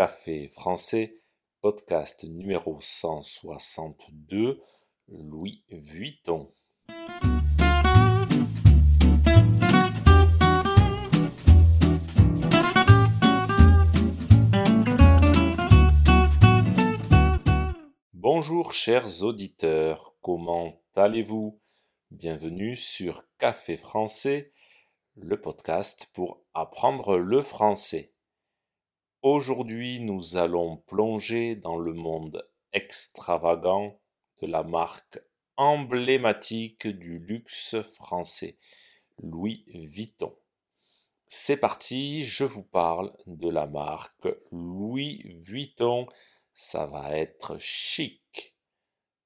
Café français, podcast numéro 162, Louis Vuitton. Bonjour chers auditeurs, comment allez-vous? Bienvenue sur Café français, le podcast pour apprendre le français. Aujourd'hui, nous allons plonger dans le monde extravagant de la marque emblématique du luxe français, Louis Vuitton. C'est parti, je vous parle de la marque Louis Vuitton ça va être chic.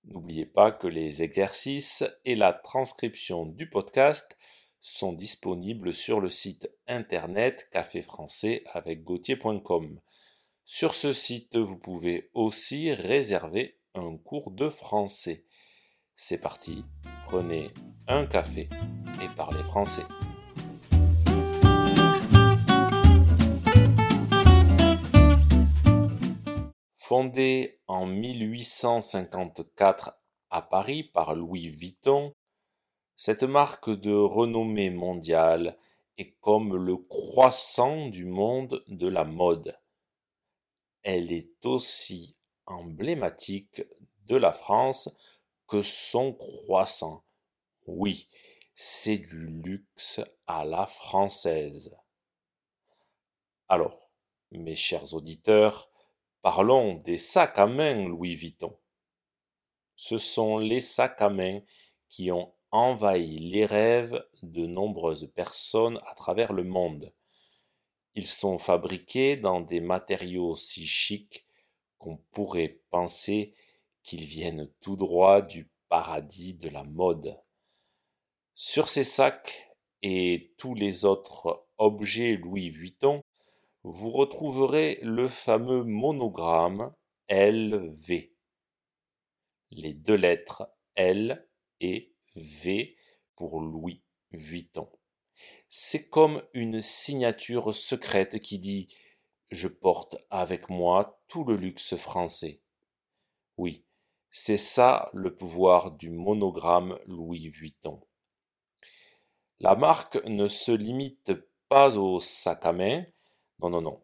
N'oubliez pas que les exercices et la transcription du podcast sont disponibles sur le site internet café français avec gauthier.com. Sur ce site, vous pouvez aussi réserver un cours de français. C'est parti, prenez un café et parlez français. Fondée en 1854 à Paris par Louis Vuitton, cette marque de renommée mondiale est comme le croissant du monde de la mode. Elle est aussi emblématique de la France que son croissant. Oui, c'est du luxe à la française. Alors, mes chers auditeurs, Parlons des sacs à main Louis Vuitton. Ce sont les sacs à main qui ont envahi les rêves de nombreuses personnes à travers le monde. Ils sont fabriqués dans des matériaux si chics qu'on pourrait penser qu'ils viennent tout droit du paradis de la mode. Sur ces sacs et tous les autres objets Louis Vuitton, vous retrouverez le fameux monogramme LV. Les deux lettres L et V pour Louis Vuitton. C'est comme une signature secrète qui dit Je porte avec moi tout le luxe français. Oui, c'est ça le pouvoir du monogramme Louis Vuitton. La marque ne se limite pas au sac à main, non, non, non.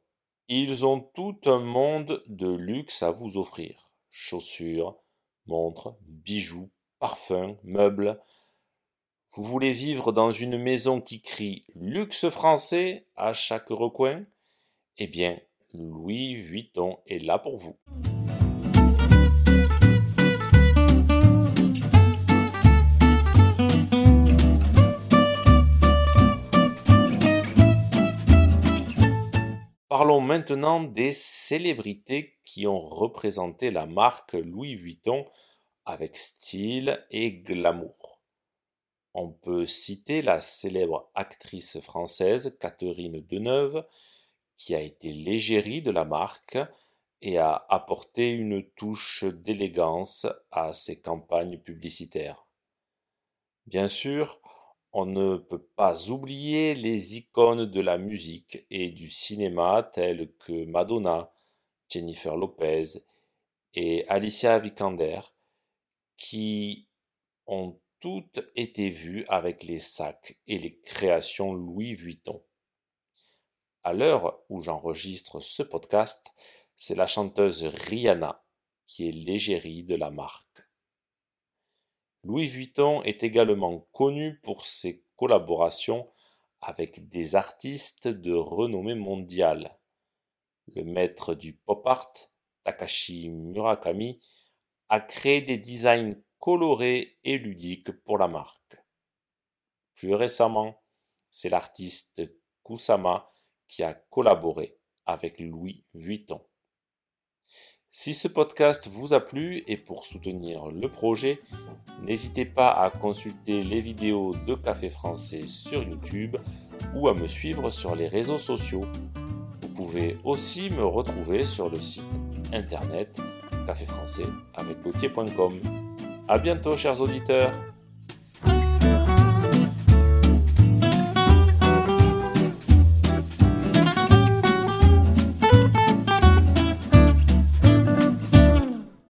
Ils ont tout un monde de luxe à vous offrir. Chaussures, montres, bijoux, parfums, meubles. Vous voulez vivre dans une maison qui crie luxe français à chaque recoin? Eh bien, Louis Vuitton est là pour vous. Parlons maintenant des célébrités qui ont représenté la marque Louis Vuitton avec style et glamour. On peut citer la célèbre actrice française Catherine Deneuve, qui a été l'égérie de la marque et a apporté une touche d'élégance à ses campagnes publicitaires. Bien sûr, on ne peut pas oublier les icônes de la musique et du cinéma telles que Madonna, Jennifer Lopez et Alicia Vikander, qui ont toutes été vues avec les sacs et les créations Louis Vuitton. À l'heure où j'enregistre ce podcast, c'est la chanteuse Rihanna qui est l'égérie de la marque. Louis Vuitton est également connu pour ses collaborations avec des artistes de renommée mondiale. Le maître du pop art, Takashi Murakami, a créé des designs colorés et ludiques pour la marque. Plus récemment, c'est l'artiste Kusama qui a collaboré avec Louis Vuitton. Si ce podcast vous a plu et pour soutenir le projet, n'hésitez pas à consulter les vidéos de Café Français sur YouTube ou à me suivre sur les réseaux sociaux. Vous pouvez aussi me retrouver sur le site internet café français avec A bientôt chers auditeurs